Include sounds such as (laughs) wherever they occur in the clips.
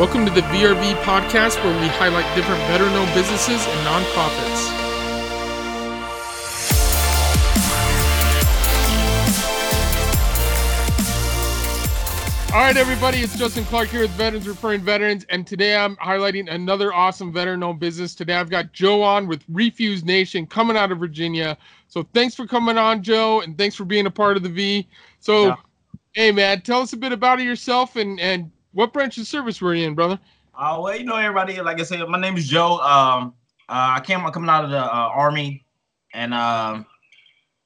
Welcome to the VRV podcast where we highlight different better known businesses and nonprofits. All right, everybody, it's Justin Clark here with Veterans Referring Veterans, and today I'm highlighting another awesome veteran owned business. Today I've got Joe on with Refuse Nation coming out of Virginia. So thanks for coming on, Joe, and thanks for being a part of the V. So, Yeah. hey, man, tell us a bit about yourself and, and what branch of service were you in, brother? Uh, well, you know, everybody, like I said, my name is Joe. Um, uh, I came I'm coming out of the uh, army, and um,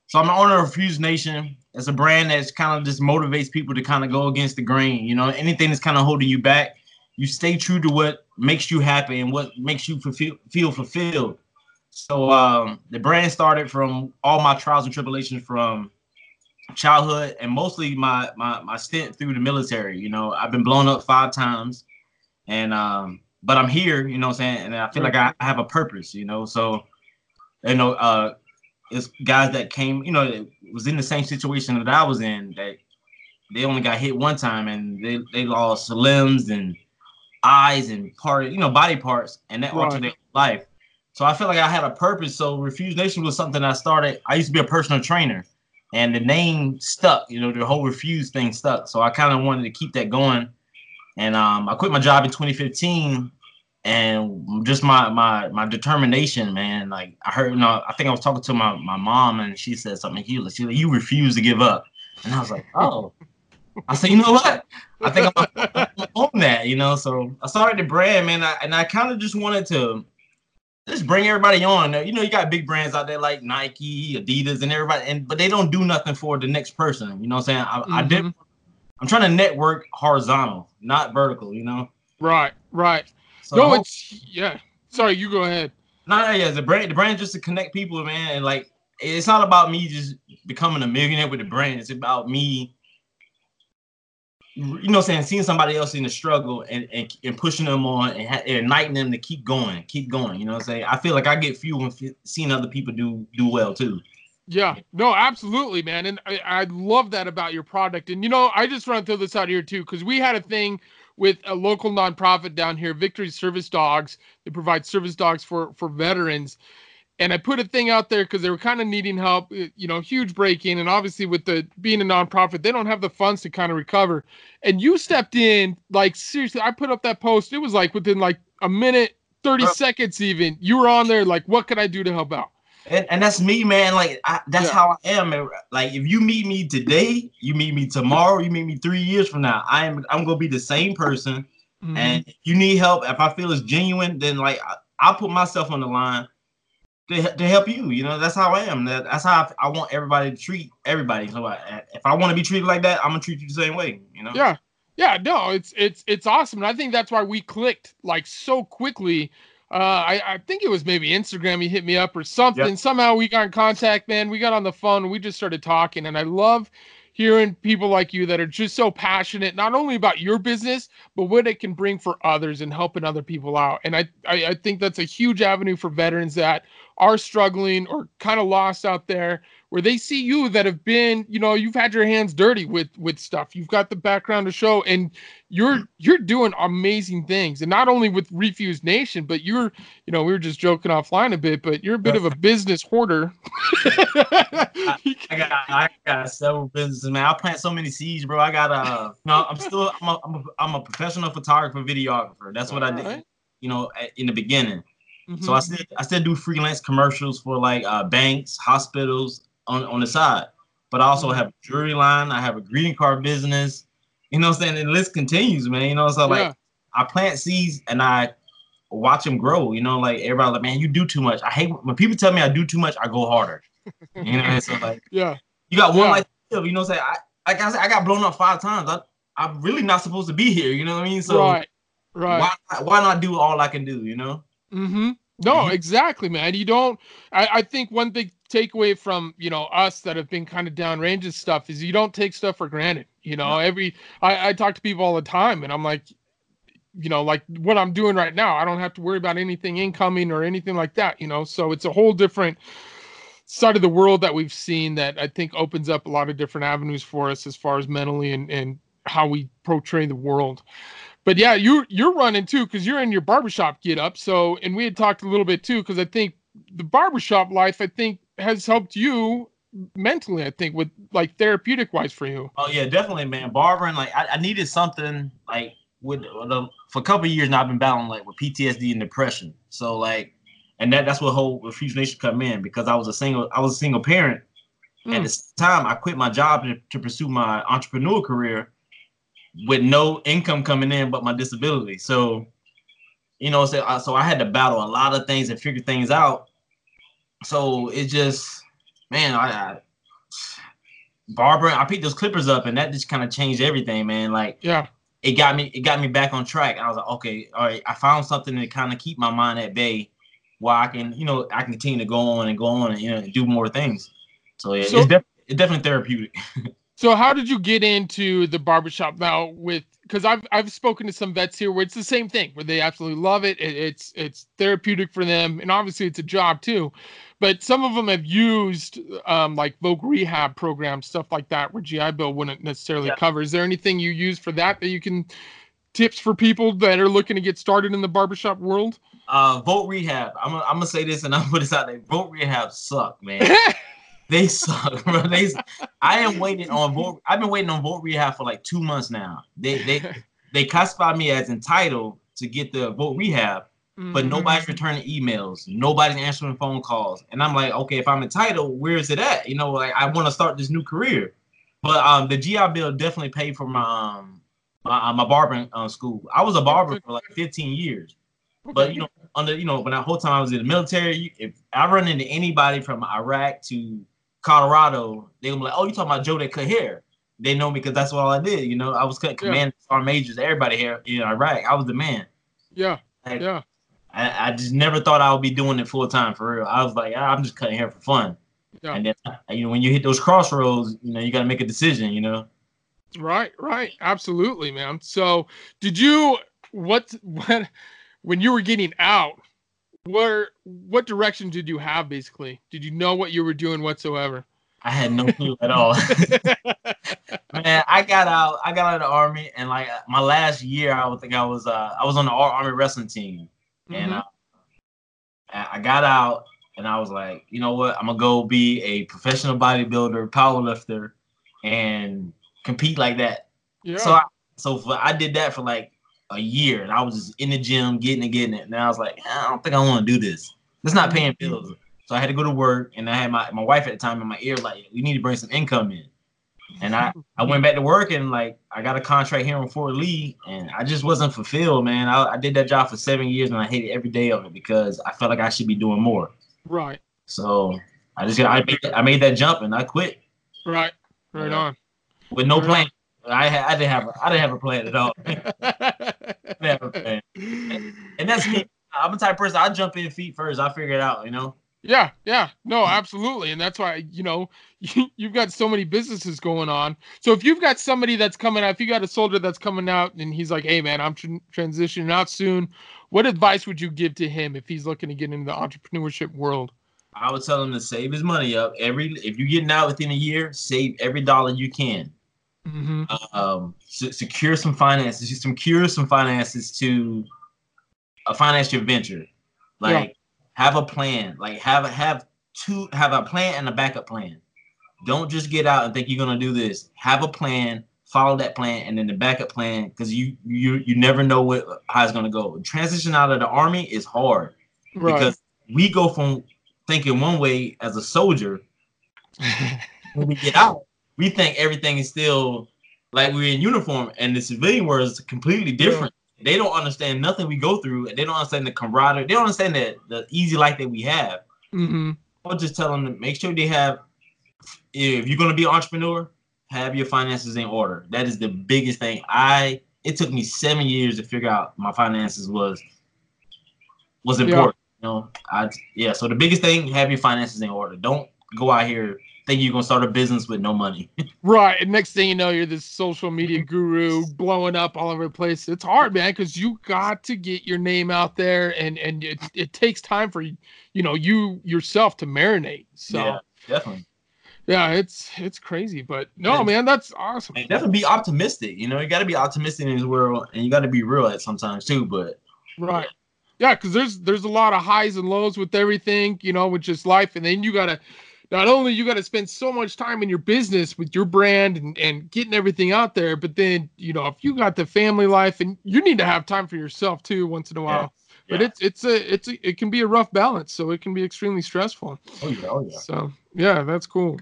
so I'm the owner of Fuse Nation. It's a brand that's kind of just motivates people to kind of go against the grain. You know, anything that's kind of holding you back, you stay true to what makes you happy and what makes you feel fulfilled. So um, the brand started from all my trials and tribulations from childhood and mostly my my my stint through the military. You know, I've been blown up five times, and um, but I'm here. You know, I'm saying, and I feel like I, I have a purpose. You know, so you know, uh, it's guys that came. You know, that was in the same situation that I was in. That they only got hit one time, and they they lost limbs and eyes and part, you know, body parts, and that altered their life. So I feel like I had a purpose. So Refuse Nation was something I started. I used to be a personal trainer and the name stuck. You know, the whole refuse thing stuck. So I kind of wanted to keep that going. And um, I quit my job in 2015, and just my my my determination, man. Like I heard, you know, I think I was talking to my my mom, and she said something. She she like, "You refuse to give up," and I was like, "Oh." I said, "You know what? I think I'm gonna that." You know, so I started the brand, man, I, and I kind of just wanted to just bring everybody on. You know, you got big brands out there like Nike, Adidas, and everybody, and but they don't do nothing for the next person. You know what I'm saying? I, I did. Mhm. I'm trying to network horizontal, not vertical. You know. Right, right. So no, it's, yeah. Sorry, you go ahead. no, no, yeah. The brand, the brand, just to connect people, man. And like, it's not about me just becoming a millionaire with the brand. It's about me. You know, saying seeing somebody else in the struggle and, and, and pushing them on and, ha- and igniting them to keep going, keep going. You know, what I'm saying I feel like I get fuel when fe- seeing other people do do well too. Yeah, no, absolutely, man. And I, I love that about your product. And, you know, I just want to throw this out here, too, because we had a thing with a local nonprofit down here, Victory Service Dogs. They provide service dogs for, for veterans. And I put a thing out there because they were kind of needing help, uh, you know, huge break in. And obviously, with the being a nonprofit, they don't have the funds to kind of recover. And you stepped in, like, seriously, I put up that post. It was like within like a minute, 30 Uh, seconds, even. You were on there, like, what could I do to help out? And, and that's me, man. Like I, that's Yeah. how I am. man. Like if you meet me today, you meet me tomorrow, you meet me three years from now. I am I'm gonna be the same person. Mhm. And if you need help, if I feel it's genuine, then like I, I'll put myself on the line to, to help you. You know, that's how I am. That, that's how I, I want everybody to treat everybody. So I, if I want to be treated like that, I'm gonna treat you the same way. You know. Yeah. Yeah, no, it's it's it's awesome. And I think that's why we clicked like so quickly. Uh I, I think it was maybe Instagram he hit me up or something. Somehow we got in contact, man. We got on the phone we just started talking. And I love hearing people like you that are just so passionate, not only about your business, but what it can bring for others and helping other people out. And I I, I think that's a huge avenue for veterans that are struggling or kind of lost out there where they see you that have been you know you've had your hands dirty with with stuff you've got the background to show and you're you're doing amazing things and not only with refuse nation but you're you know we were just joking offline a bit but you're a bit of a (laughs) business hoarder (laughs) I got I got several businesses, man. I plant so many seeds, bro. I got uh no, I'm still I'm a, I'm a, I'm a professional photographer, videographer. That's what I did, you know, in the beginning. Mhm. So I still I still do freelance commercials for like uh, banks, hospitals on, on the side. But I also Mhm. have a jewelry line. I have a greeting card business. You know what I'm saying? And the list continues, man. You know, so like Yeah. I plant seeds and I watch them grow. You know, like everybody like, man, you do too much. I hate when people tell me I do too much. I go harder. You know, so (laughs) like yeah you got one Yeah. life. You know, what I'm saying I like I said, I got blown up five times. I I'm really not supposed to be here. You know what I mean? So right right why why not do all I can do? You know? Mm-hmm. No, Mhm. exactly, man. You don't. I, I think one big takeaway from you know us that have been kind of downrange and stuff is you don't take stuff for granted. You know, every I, I talk to people all the time, and I'm like, you know, like what I'm doing right now, I don't have to worry about anything incoming or anything like that. You know, so it's a whole different side of the world that we've seen that I think opens up a lot of different avenues for us as far as mentally and and how we portray the world. But yeah, you you're running too because you're in your barbershop get up. So, and we had talked a little bit too because I think the barbershop life, I think, has helped you mentally. I think with like therapeutic wise for you. Oh yeah, definitely, man. Barbering, like I, I needed something like with the for a couple years now. I've been battling like with PTSD and depression. So like, and that that's what whole Refuse Nation come in because I was a single I was a single parent. Mm. At the time, I quit my job to, to pursue my entrepreneur career with no income coming in but my disability. So, you know, so, uh, so I had to battle a lot of things and figure things out. So it just, man, I, I Barbara, I picked those clippers up and that just kind of changed everything, man. Like, yeah, it got me, it got me back on track. I was like, okay, all right, I found something to kind of keep my mind at bay while I can, you know, I can continue to go on and go on and, you know, do more things. So yeah, so, it's, def- it's definitely therapeutic. (laughs) So how did you get into the barbershop now with because I've I've spoken to some vets here where it's the same thing where they absolutely love it. it. It's it's therapeutic for them and obviously it's a job too. But some of them have used um, like voc rehab programs, stuff like that, where GI Bill wouldn't necessarily yeah. cover. Is there anything you use for that that you can tips for people that are looking to get started in the barbershop world? Uh, voc rehab. I'm, I'm gonna say this and I'm gonna put this out there. Voc rehab suck, man. (laughs) They suck, (laughs) bro. They, I am waiting on voc. I've been waiting on voc rehab for like two months now. They they (laughs) they classify me as entitled to get the voc rehab, mm-hmm. but nobody's returning emails. Nobody's answering phone calls, and I'm like, okay, if I'm entitled, where is it at? You know, like I want to start this new career, but um, the GI Bill definitely paid for my um my, uh, my barbering um, school. I was a barber for like 15 years. But you know, under you know, when that whole time I was in the military, if I run into anybody from Iraq to Colorado, they were like, "Oh, you talking about Joe that cut hair?" They know me because that's what I did. You know, I was cutting command yeah. sergeant majors, everybody here in Iraq. I was the man. Yeah, like, yeah. I, I, just never thought I would be doing it full time for real. I was like, ah, I'm just cutting hair for fun. Yeah. And then, you know, when you hit those crossroads, you know, you got to make a decision. You know. Right, right, absolutely, man. So, did you what what (laughs) when you were getting out? Where what direction did you have basically? Did you know what you were doing whatsoever? I had no clue at all. (laughs) Man, I got out. I got out of the army, and like my last year, I would think I was uh I was on the army wrestling team, mm-hmm. and uh, I got out, and I was like, you know what? I'm gonna go be a professional bodybuilder, powerlifter, and compete like that. Yeah. So I, so for, I did that for like a year, and I was just in the gym getting it, getting it. And I was like, I don't think I want to do this. It's not paying mm-hmm. bills. So I had to go to work, and I had my, my wife at the time in my ear, like, we need to bring some income in. And I, I went back to work, and like I got a contract here in Fort Lee, and I just wasn't fulfilled, man. I, I did that job for seven years, and I hated every day of it because I felt like I should be doing more. Right. So I just I made, I made that jump, and I quit. Right. Right on. With no right plan. I, I didn't have a, I didn't have a plan at all. (laughs) have. And that's me. I'm the type of person I jump in feet first. I figure it out, you know. Yeah, yeah, no, absolutely, and that's why you know you, (laughs) you've got so many businesses going on. So if you've got somebody that's coming out, if you got a soldier that's coming out and he's like, "Hey, man, I'm tr- transitioning out soon," what advice would you give to him if he's looking to get into the entrepreneurship world? I would tell him to save his money up every. If you're getting out within a year, save every dollar you can. Mm-hmm. Um, secure some finances, secure some finances to a financial venture. Like yeah. have a plan. Like have a have two have a plan and a backup plan. Don't just get out and think you're gonna do this. Have a plan, follow that plan, and then the backup plan because you you you never know what how it's gonna go. Transition out of the army is hard right. because we go from thinking one way as a soldier (laughs) when we get out we think everything is still like we're in uniform, and the civilian world is completely different. Yeah. They don't understand nothing we go through, and they don't understand the camaraderie. They don't understand the the easy life that we have. Mm-hmm. I'll just tell them to make sure they have. If you're gonna be an entrepreneur, have your finances in order. That is the biggest thing. I it took me seven years to figure out my finances was was important. Yeah. You know, I yeah. So the biggest thing, have your finances in order. Don't go out here think you're gonna start a business with no money. (laughs) right. And next thing you know, you're this social media mm-hmm. guru blowing up all over the place. It's hard, man, because you got to get your name out there and and it, it takes time for you know you yourself to marinate. So yeah, definitely. Yeah, it's it's crazy, but no, and, man, that's awesome. And definitely be optimistic. You know, you got to be optimistic in this world, and you got to be real at sometimes too. But right, yeah, because there's there's a lot of highs and lows with everything, you know, with just life, and then you gotta not only you got to spend so much time in your business with your brand and, and getting everything out there, but then you know if you got the family life and you need to have time for yourself too once in a while. Yeah. But it's it's a it's a, it can be a rough balance, so it can be extremely stressful. Oh yeah, oh yeah. So yeah, that's cool.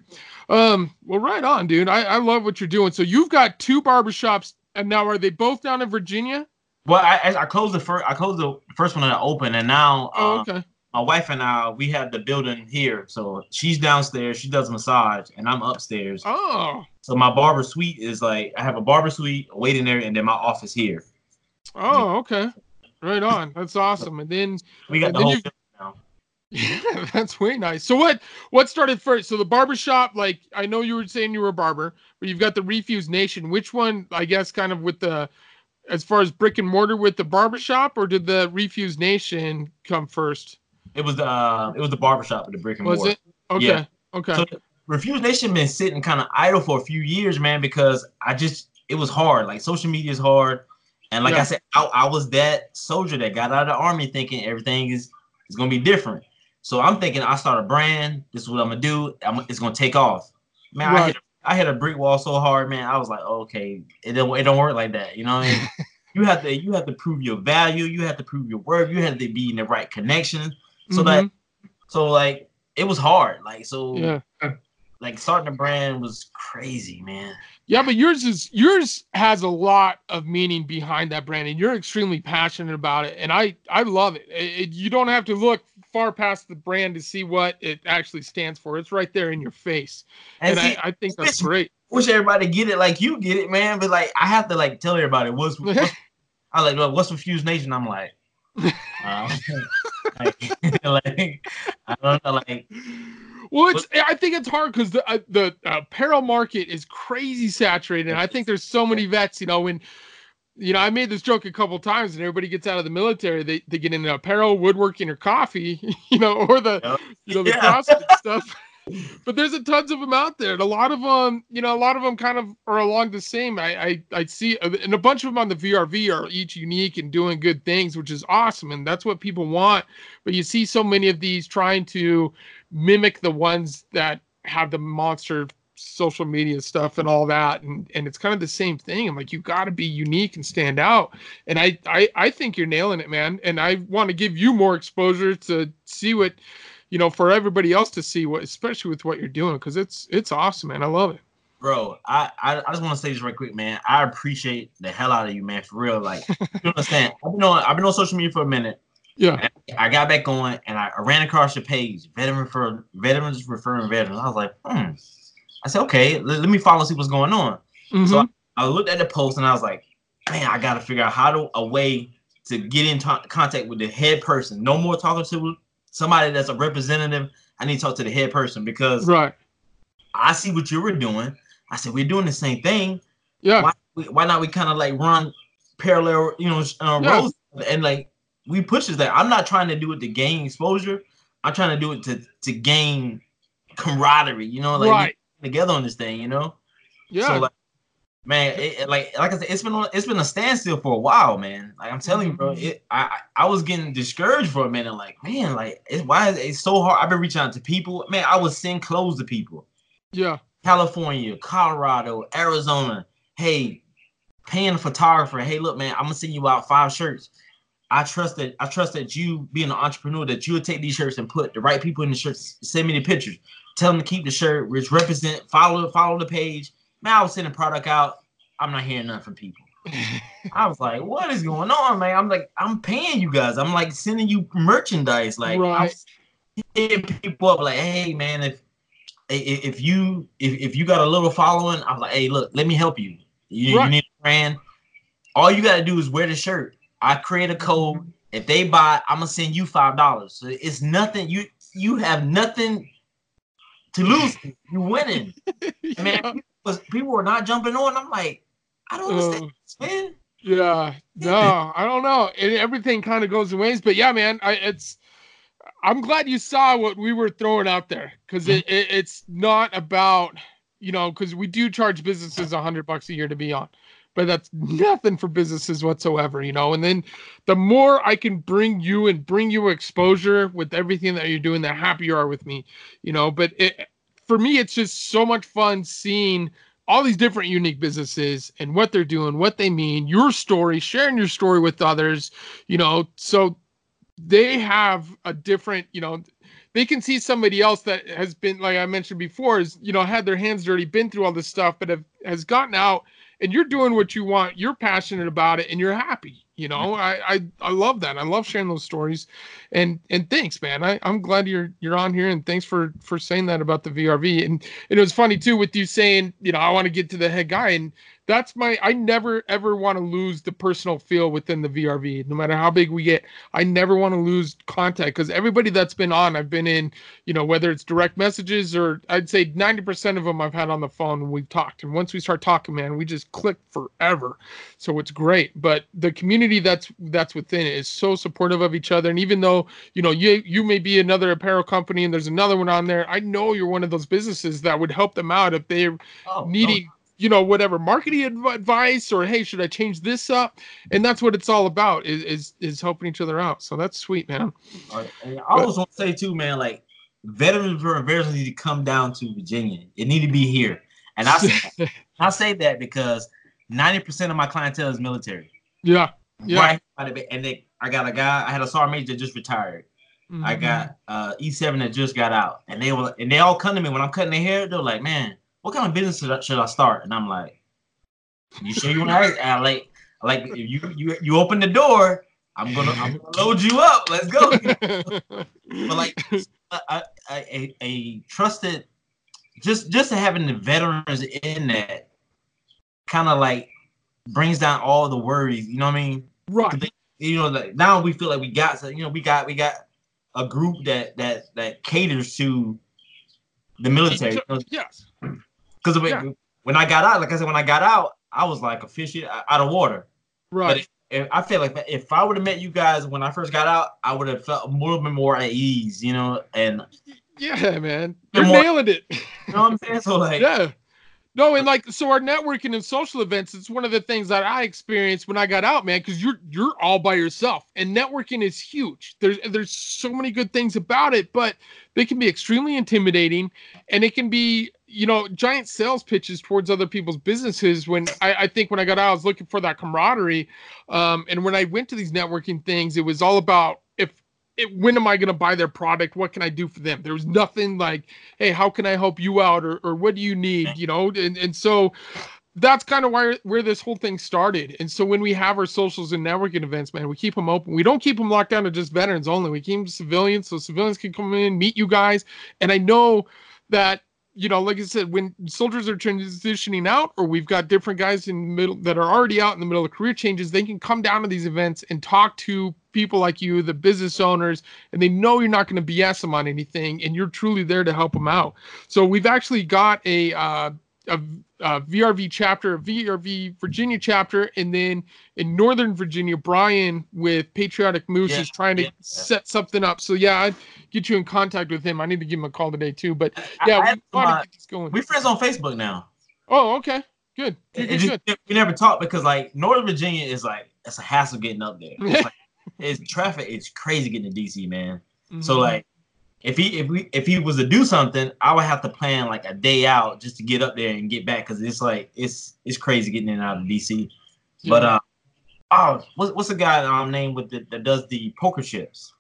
Um, well, right on, dude. I, I love what you're doing. So you've got two barbershops, and now are they both down in Virginia? Well, I I closed the first I closed the first one that I opened, and now oh, um, okay my wife and I, we have the building here. So she's downstairs, she does massage, and I'm upstairs. Oh. So my barber suite is like I have a barber suite, a waiting area, and then my office here. Oh, okay. Right on. That's awesome. And then we got the whole now. Yeah, (laughs) that's way nice. So what what started first? So the barbershop, like I know you were saying you were a barber, but you've got the Refuse Nation. Which one, I guess, kind of with the as far as brick and mortar with the barbershop, or did the Refuse Nation come first? It was the uh, it was the barbershop at the brick and mortar. Was it? Okay. Yeah. Okay. So Refuse Nation been sitting kind of idle for a few years, man, because I just it was hard. Like social media is hard, and like yeah. I said, I, I was that soldier that got out of the army thinking everything is is gonna be different. So I'm thinking I start a brand. This is what I'm gonna do. I'm, it's gonna take off. Man, right. I hit I hit a brick wall so hard, man. I was like, oh, okay, it don't it don't work like that. You know what I mean? (laughs) you have to you have to prove your value. You have to prove your worth. You have to be in the right connection. So mm-hmm. that so like it was hard. Like so yeah. Like starting a brand was crazy, man. Yeah, but yours is yours has a lot of meaning behind that brand, and you're extremely passionate about it. And I I love it. it, it you don't have to look far past the brand to see what it actually stands for. It's right there in your face, and, and see, I, I think that's great. Wish everybody get it like you get it, man. But like I have to like tell everybody what's, (laughs) what's I like what's Refuse Nation. I'm like, um, (laughs) (laughs) (laughs) like, like, I don't know, like. Well, it's. I think it's hard because the uh, the apparel market is crazy saturated. And I think there's so many vets. You know, when you know, I made this joke a couple times, and everybody gets out of the military, they, they get into apparel, woodworking, or coffee. (laughs) You know, or the yep. you know the yeah. CrossFit stuff (laughs) but there's a tons of them out there, and a lot of them, you know, a lot of them kind of are along the same. I I, I see, uh, and a bunch of them on the VRV are each unique and doing good things, which is awesome, and that's what people want. But you see so many of these trying to mimic the ones that have the monster social media stuff and all that and and it's kind of the same thing i'm like you got to be unique and stand out and I, I i think you're nailing it man and i want to give you more exposure to see what you know, for everybody else to see what, especially with what you're doing, because it's it's awesome, man. I love it. Bro, I, I, I just want to say this right quick, man. I appreciate the hell out of you, man. For real, like (laughs) you understand. I've been on I've been on social media for a minute. Yeah. I got back going and I, ran across your page, veteran for veterans referring veterans. I was like, hmm. I said, okay, let, let me follow see what's going on. Mm-hmm. So I, I, looked at the post and I was like, man, I got to figure out how to a way to get in t- contact with the head person. No more talking to somebody that's a representative. I need to talk to the head person because right. I see what you were doing. I said we're doing the same thing. Yeah. Why, why not we kind of like run parallel, you know, uh, yeah. and like we push that. I'm not trying to do it to gain exposure. I'm trying to do it to to gain camaraderie. You know, like right. together on this thing. You know. Yeah. So like man it, like like i said it's been on, it's been a standstill for a while man. Like i'm telling you bro mm-hmm. it i i was getting discouraged for a minute like man like it's why is it so hard? I've been reaching out to people. Man i would send clothes to people. Yeah. California colorado arizona. Hey paying a photographer. Hey look man i'm gonna send you out five shirts. I trust that I trust that you being an entrepreneur that you'll take these shirts and put the right people in the shirts. Send me the pictures. Tell them to keep the shirt, which represent follow follow the page Man, I was sending product out. I'm not hearing nothing from people. (laughs) I was like, what is going on, man? I'm like, I'm paying you guys. I'm like sending you merchandise. Like right. I'm hitting people up like, hey man, if if you if, if you got a little following, I'm like, hey, look, let me help you. You, right. you need a brand. All you gotta do is wear the shirt. I create a code. If they buy, I'm gonna send you five dollars. So it's nothing. You you have nothing to lose. You're winning. (laughs) yeah. Was people were not jumping on. I'm like, I don't understand, uh, man. Yeah, no, I don't know. It, everything kind of goes in ways, but yeah, man, I, it's I'm glad you saw what we were throwing out there because it, it, it's not about you know because we do charge businesses a hundred bucks a year to be on, but that's nothing for businesses whatsoever, you know. And then the more I can bring you and bring you exposure with everything that you're doing, the happier you are with me, you know. But it, for me, it's just so much fun seeing all these different unique businesses and what they're doing, what they mean, your story, sharing your story with others, you know. So they have a different, you know, they can see somebody else that has been, like I mentioned before, is you know had their hands dirty, been through all this stuff, but have has gotten out, and you're doing what you want, you're passionate about it, and you're happy. You know, I, I I love that. I love sharing those stories, and and thanks, man. I I'm glad you're you're on here, and thanks for for saying that about the VRV. And, and it was funny too with you saying, you know, I want to get to the head guy, and that's my I never ever want to lose the personal feel within the VRV. No matter how big we get, I never want to lose contact because everybody that's been on, I've been in, you know, whether it's direct messages or I'd say 90% of them I've had on the phone and we've talked. And once we start talking, man, we just click forever. So it's great. But the community that's that's within it is so supportive of each other. And even though, you know, you you may be another apparel company and there's another one on there, I know you're one of those businesses that would help them out if they're oh, needing oh you know whatever marketing advice or hey should i change this up? And that's what it's all about is is, is helping each other out. So that's sweet man. I always want to say too man like veterans for veterans need to come down to virginia. It need to be here. And i say, (laughs) i say that because 90% of my clientele is military. Yeah yeah. Right. And they, i got a guy i had a sergeant major that just retired. Mm-hmm. i got uh e7 that just got out. And they were and they all come to me. When i'm cutting their hair they're like man what kind of business should I, should I start? And I'm like, you sure you want to? I like, like if you you you open the door, I'm gonna I'm gonna load you up. Let's go. but like a, a, a trusted, just just having the veterans in that kind of like brings down all the worries. You know what I mean? Right. They, you know, like now we feel like we got, so, you know, we got we got a group that that that caters to the military. Yes. Because yeah. when I got out, like I said, when I got out, I was like a fish out of water. Right. But if, I feel like if I would have met you guys when I first got out, I would have felt a little bit more at ease, you know. And yeah, man, you're more, nailing it. You know what I'm saying? So like, yeah. No, and like so our networking and social events, it's one of the things that I experienced when I got out, man, because you're you're all by yourself. And networking is huge. There's there's so many good things about it, but they can be extremely intimidating and it can be you know, giant sales pitches towards other people's businesses. When I, I think when I got out, I was looking for that camaraderie. Um, and when I went to these networking things, it was all about if it, when am I going to buy their product? What can I do for them? There was nothing like, hey, how can I help you out, or or what do you need? You know, and and so that's kind of where where this whole thing started. And so when we have our socials and networking events, man, we keep them open. We don't keep them locked down to just veterans only. We keep them civilians, so civilians can come in, meet you guys. And I know that you know, like I said, when soldiers are transitioning out, or we've got different guys in the middle that are already out in the middle of career changes, they can come down to these events and talk to people like you, the business owners, and they know you're not going to BS them on anything, and you're truly there to help them out. So we've actually got a uh, a, a, VRV chapter, a VRV Virginia chapter, and then in Northern Virginia, Brian with Patriotic Moose yeah, is trying to yeah, set something up. So yeah, I'd get you in contact with him. I need to give him a call today too. But yeah, I, we want to get this going. We're friends on Facebook now. Oh, okay, good. good, good, just, good. We never talked because like Northern Virginia is like it's a hassle getting up there. It's, like, (laughs) it's traffic. It's crazy getting to DC, man. Mm-hmm. So like if he if we if he was to do something, I would have to plan like a day out just to get up there and get back because it's like it's it's crazy getting in and out of DC. Yeah. But uh, oh, what's what's the guy um name with the, that does the poker chips?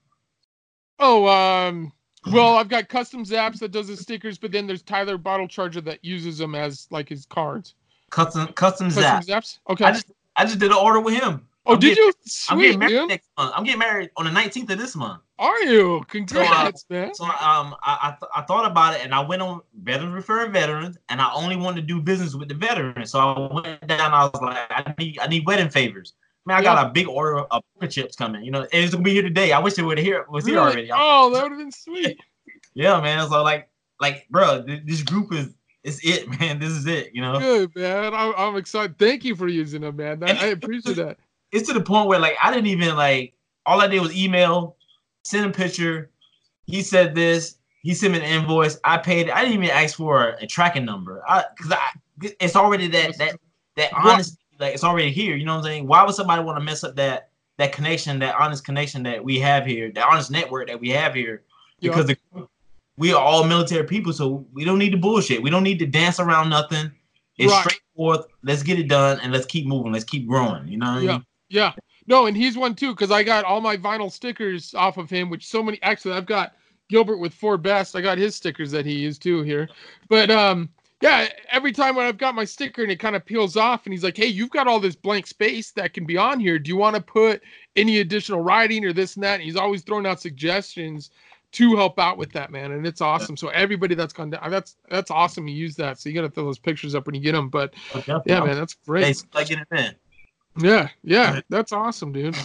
Oh, um, well, I've got Custom Zaps that does the stickers, but then there's Tyler Bottle Charger that uses them as like his cards. Custom custom, custom zaps. zaps. Okay. I just I just did an order with him. Oh, I'm did getting, you? Sweet, I'm getting married next month. I'm getting married on the 19th of this month. Are you? Congrats, so, uh, man. So um, I I, th- I, thought about it and I went on Veterans Referring Veterans, and I only wanted to do business with the veterans. So I went down. I was like, I need I need wedding favors. Man, I got a big order of poker chips coming. You know, and it's gonna be here today. I wish it would here was here really? already. Oh, that would have been sweet. (laughs) yeah, man. So like, like, bro, this group is it's it, (laughs) man. This is it. You know. Good, man. I'm, I'm excited. Thank you for using them, man. I, I appreciate that it's to the point where like I didn't even like all I did was email, send a picture, he said this. He sent me an invoice. I paid. It. I didn't even ask for a, a tracking number. I because I it's already that that that honest like it's already here. You know what I'm saying? Why would somebody want to mess up that that connection, that honest connection that we have here, the honest network that we have here? Because the, we are all military people, so we don't need to bullshit. We don't need to dance around nothing. It's right. straightforward. Let's get it done and let's keep moving. Let's keep growing. You know? yeah. I mean? Yeah. No, and he's one too because I got all my vinyl stickers off of him, which so many actually I've got Gilbert with four best. I got his stickers that he used too here. But um yeah, every time when I've got my sticker and it kind of peels off and he's like, Hey, you've got all this blank space that can be on here. Do you want to put any additional writing or this and that? And he's always throwing out suggestions to help out with that, man. And it's awesome. So everybody that's gone down, that's that's awesome. You use that. So you gotta throw those pictures up when you get them. But oh, yeah, man, that's great. Hey, like it in. Yeah, yeah, that's awesome, dude.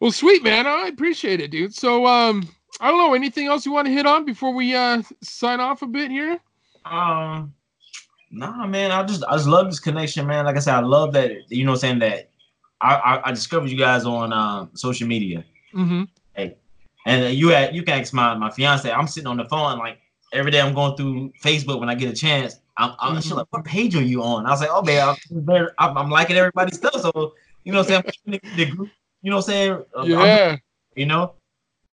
Well, sweet man, I appreciate it, dude. So, um, I don't know anything else you want to hit on before we uh sign off a bit here. Um, nah, man, I just I just love this connection, man. Like I said, I love that you know, i'm saying that I I, I discovered you guys on um social media. Mm-hmm. Hey, and you had you can ask my my fiance. I'm sitting on the phone like every day. I'm going through Facebook when I get a chance. I'm, I'm mm-hmm. like, what page are you on? I was like, oh man, I'm, I'm, I'm liking everybody's stuff. So you know, what I'm saying the group. You know, what I'm saying yeah. I'm, you know,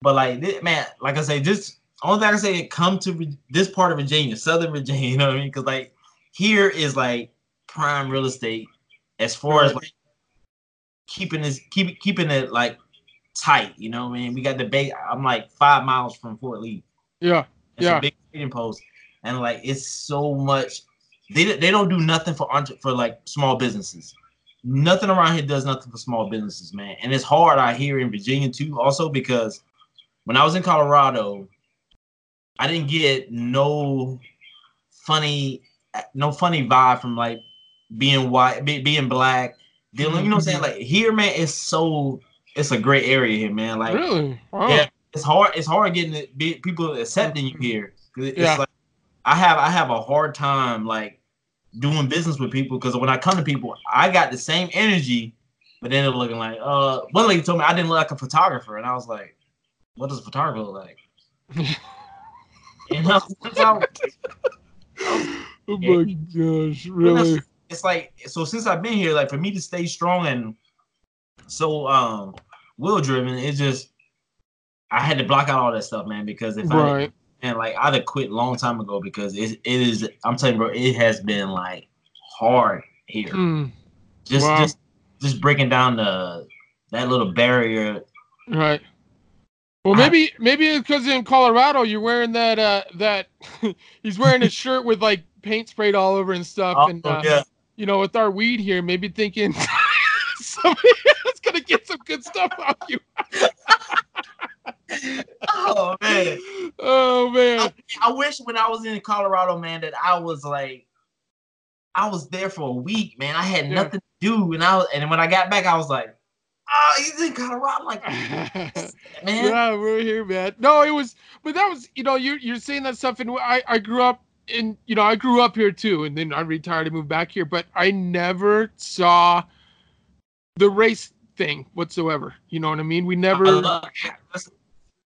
but like this, man, like I say, just only thing I can say, come to this part of Virginia, Southern Virginia. (laughs) You know what I mean? Because like here is like prime real estate as far as like keeping this keep keeping it like tight. You know what I mean? We got the bay. I'm like five miles from Fort Lee. Yeah. It's yeah. a big trading post and like it's so much. They they don't do nothing for entre- for like small businesses. Nothing around here does nothing for small businesses, man. And it's hard out here in Virginia too, also because when I was in Colorado, I didn't get no funny, no funny vibe from like being white, be, being black, dealing. You know what I'm saying? Mm-hmm. Like here, man, it's so it's a great area here, man. Like really, wow. yeah, it's hard. It's hard getting it, be, people accepting you here. It's yeah. like I have I have a hard time like doing business with people because when I come to people, I got the same energy, but then they're looking like, uh, one lady told me I didn't look like a photographer, and I was like, what does a photographer look like? you know, so, oh my gosh, really? It's like so since I've been here, like for me to stay strong and so um will driven, it's just I had to block out all that stuff, man, because if right. I and like I'd have quit a long time ago because it, it is I'm telling you, bro, it has been like hard here. Mm. Just wow. just just breaking down the that little barrier. Right. Well, maybe I, maybe because in Colorado you're wearing that uh that (laughs) he's wearing a shirt with like paint sprayed all over and stuff, oh, and uh, yeah. you know, with our weed here, maybe thinking (laughs) somebody is gonna get some good stuff off you. (laughs) oh man. Oh man. I, I, wish when I was in Colorado, man, that I was like, I was there for a week, man. I had yeah. nothing to do, and I was, and when I got back, I was like, oh, he's in Colorado. I'm like, (laughs) man. Yeah, we're here, man. No, it was, but that was, you know, you're you're saying that stuff, and I I grew up in, you know, I grew up here too, and then I retired and moved back here, but I never saw the race thing whatsoever. You know what I mean? We never. That's,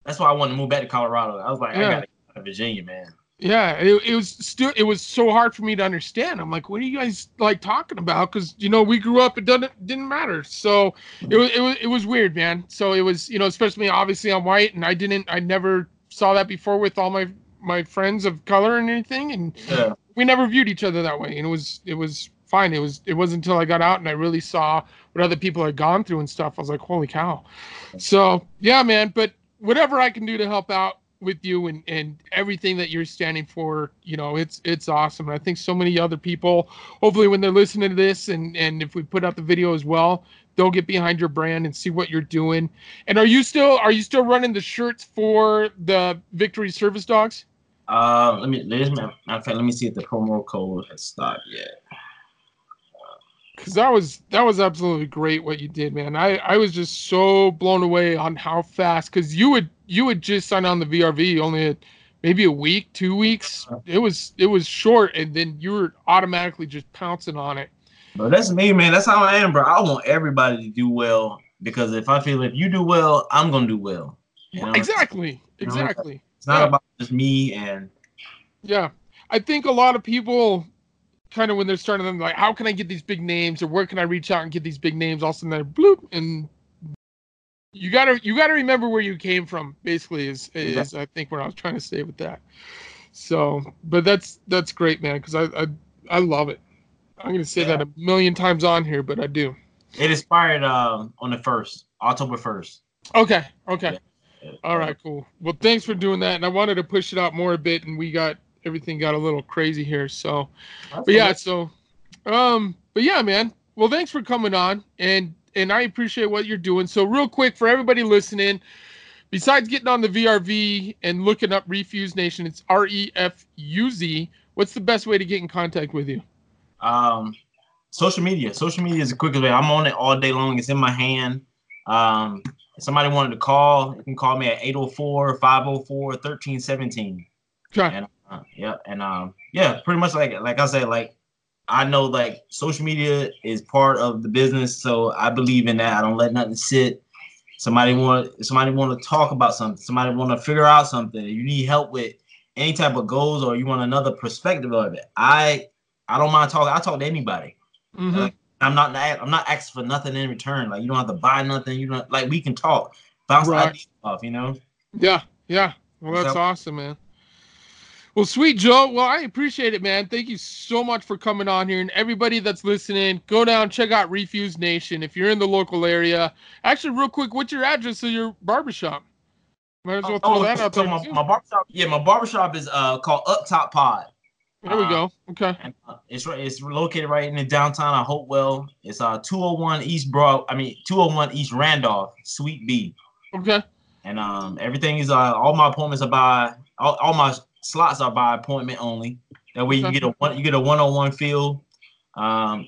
that's why I wanted to move back to Colorado. I was like, yeah. I gotta get Virginia, man. Yeah, it, it was still it was so hard for me to understand. I'm like, what are you guys like talking about? Because you know we grew up, it doesn't didn't matter. So it was it was it was weird, man. So it was you know especially obviously I'm white and I didn't I never saw that before with all my my friends of color and anything, and yeah. we never viewed each other that way. And it was it was fine. It was it wasn't until I got out and I really saw what other people had gone through and stuff. I was like, holy cow. So yeah, man. But whatever I can do to help out with you and and everything that you're standing for you know it's it's awesome. And i think so many other people hopefully when they're listening to this and and if we put out the video as well they'll get behind your brand and see what you're doing. And are you still are you still running the shirts for the victory service dogs? Uh let me let me, let me see if the promo code has stopped yet because that was that was absolutely great what you did, man. I I was just so blown away on how fast because you would you would just sign on the VRV only maybe a week, two weeks. Uh-huh. It was it was short, and then you were automatically just pouncing on it. But that's me, man. That's how I am, bro. I want everybody to do well because if I feel if you do well, I'm gonna do well. You know? exactly. you know, Exactly. It's not Yeah. about just me and Yeah. I think a lot of people kind of when they're starting them like, how can I get these big names or where can I reach out and get these big names? All of a sudden they're bloop and you gotta you gotta remember where you came from, basically, is is I think what I was trying to say with that. So but that's that's great, man, because I, I I love it. I'm gonna say Yeah. that a million times on here, but I do. it expired um on the first, October first. Okay, okay. All right, cool. Well, thanks for doing that. And I wanted to push it out more a bit, and we got everything got a little crazy here. So, but yeah, so, um, but yeah, man. Well, thanks for coming on, and and I appreciate what you're doing. So, real quick for everybody listening, besides getting on the VRV and looking up Refuse Nation, it's R E F U Z. What's the best way to get in contact with you? Um, social media. Social media is the quickest way. I'm on it all day long. It's in my hand. Um, if somebody wanted to call, you can call me at 804-504-1317. Okay. And uh, yeah, and um, yeah, pretty much like like I said, like I know like social media is part of the business, so I believe in that. I don't let nothing sit. Somebody want somebody want to talk about something. Somebody want to figure out something. You need help with any type of goals, or you want another perspective of it. I I don't mind talking. I talk to anybody. Mhm. Like, I'm not I'm not asking for nothing in return. Like you don't have to buy nothing. You don't like we can talk, bounce Right. ideas off. You know. Yeah, yeah. Well, that's So- awesome, man. Well, sweet Joe. Well, I appreciate it, man. Thank you so much for coming on here, and everybody that's listening, go down check out Refuse Nation if you're in the local area. Actually, real quick, what's your address of your barbershop? Might as well throw Oh, that out so my, my barbershop, yeah, my barbershop is uh called Up Top Pod. there we uh, go. Okay. And uh, it's right, it's located right in the downtown of Hopewell. It's uh 201 East Broad, I mean 201 East Randolph, Suite B. Okay. And um everything is uh all my appointments are by all, all my slots are by appointment only. That way you get a one you get a one-on-one feel. Um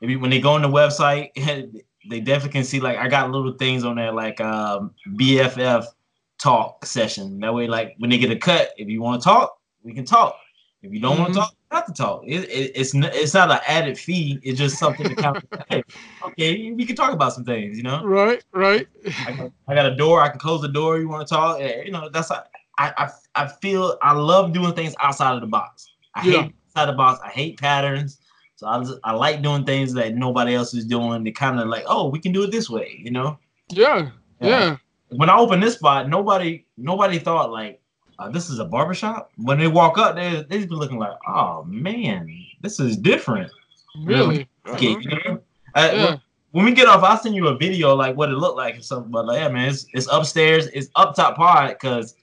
if you, when they go on the website, (laughs) they definitely can see like I got little things on there like um BFF talk session. That way, like when they get a cut, if you want to talk, we can talk. If you don't want Mhm. to talk, not to talk. It, it, it's n- it's not an added fee. It's just something to kind of (laughs) hey, okay. We can talk about some things, you know. Right. Right. I got, I got a door. I can close the door. You want to talk? Eh, You know, that's I, I I feel I love doing things outside of the box. I Yeah. hate outside the box. I hate patterns. So I just, I like doing things that nobody else is doing. They kind of like, oh, we can do it this way, you know. Yeah. Yeah. When I opened this spot, nobody nobody thought like uh, this is a barbershop. When they walk up, they they be looking like, oh man, this is different. Really. Okay, Uh-huh. you know? Uh, Yeah. when we get off, I'll send you a video like what it looked like or something. But like, yeah, man, it's, it's upstairs, it's up top pod because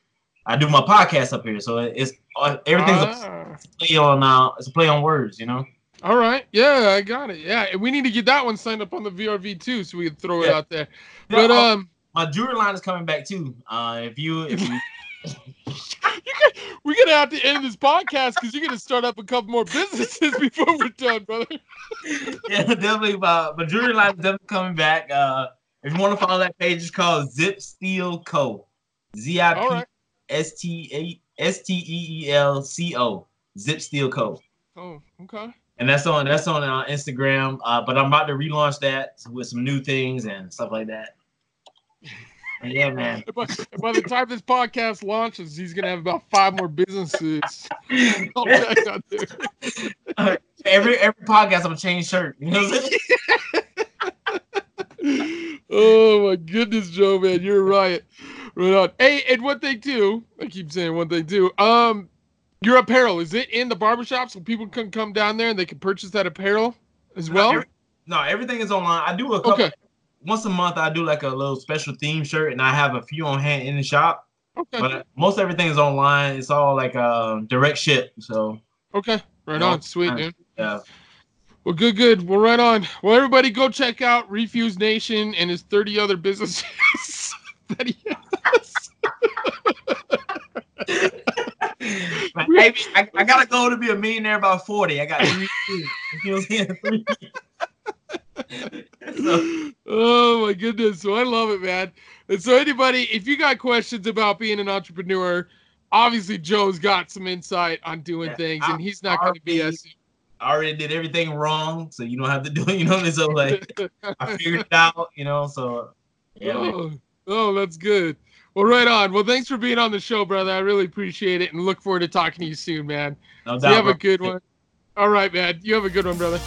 I do my podcast up here, so it's uh, everything's Ah. a play on uh, it's a play on words, you know. All right. Yeah, I got it. Yeah, we need to get that one signed up on the VRV too, so we can throw it out there. Yeah, But uh, um, my jewelry line is coming back too. Uh, if you if you we're gonna have to end this podcast because you're gonna start up a couple more businesses (laughs) before we're done, brother. (laughs) yeah, definitely my, my jewelry line is definitely coming back. Uh, if you want to follow that page, it's called Zip Steel Co. Z I P. S T A S T E E L C O. Zip Steel Co. Oh, okay. and that's on that's on uh, Instagram. Uh, but I'm about to relaunch that with some new things and stuff like that. And yeah, man. By, by the time this podcast launches, he's gonna have about five more businesses. (laughs) All back out there. every every podcast, I'm gonna change shirt. You know what I'm saying? (laughs) oh my goodness, Joe, man, you're right. Right on. Hey, and one thing too, I keep saying one thing too. Um, your apparel is it in the barbershop so people can come down there and they can purchase that apparel as well? Every- no, everything is online. I do a couple Okay. once a month. I do like a little special theme shirt, and I have a few on hand in the shop. Okay. But most everything is online. It's all like uh, direct ship. So Okay. Right No, on. Sweet, uh, dude. yeah, Well, good, good. Well, right on. Well, everybody go check out Refuse Nation and his 30 other businesses (laughs) that he has. I, I gotta go to be a millionaire by forty. I got three. (laughs) years. you know what (laughs) Three. years. (laughs) so, oh my goodness. So I love it, man. And so anybody, if you got questions about being an entrepreneur, obviously Joe's got some insight on doing Yeah, thing, I- and he's not going to BS you. I already did everything wrong, so you don't have to do it. You know what I mean? So like, I figured it out. You know, so yeah. oh, oh, that's good. Well, right on. Well, thanks for being on the show, brother. I really appreciate it and look forward to talking to you soon, man. No doubt. You have bro. a good one. All right, man. You have a good one, brother.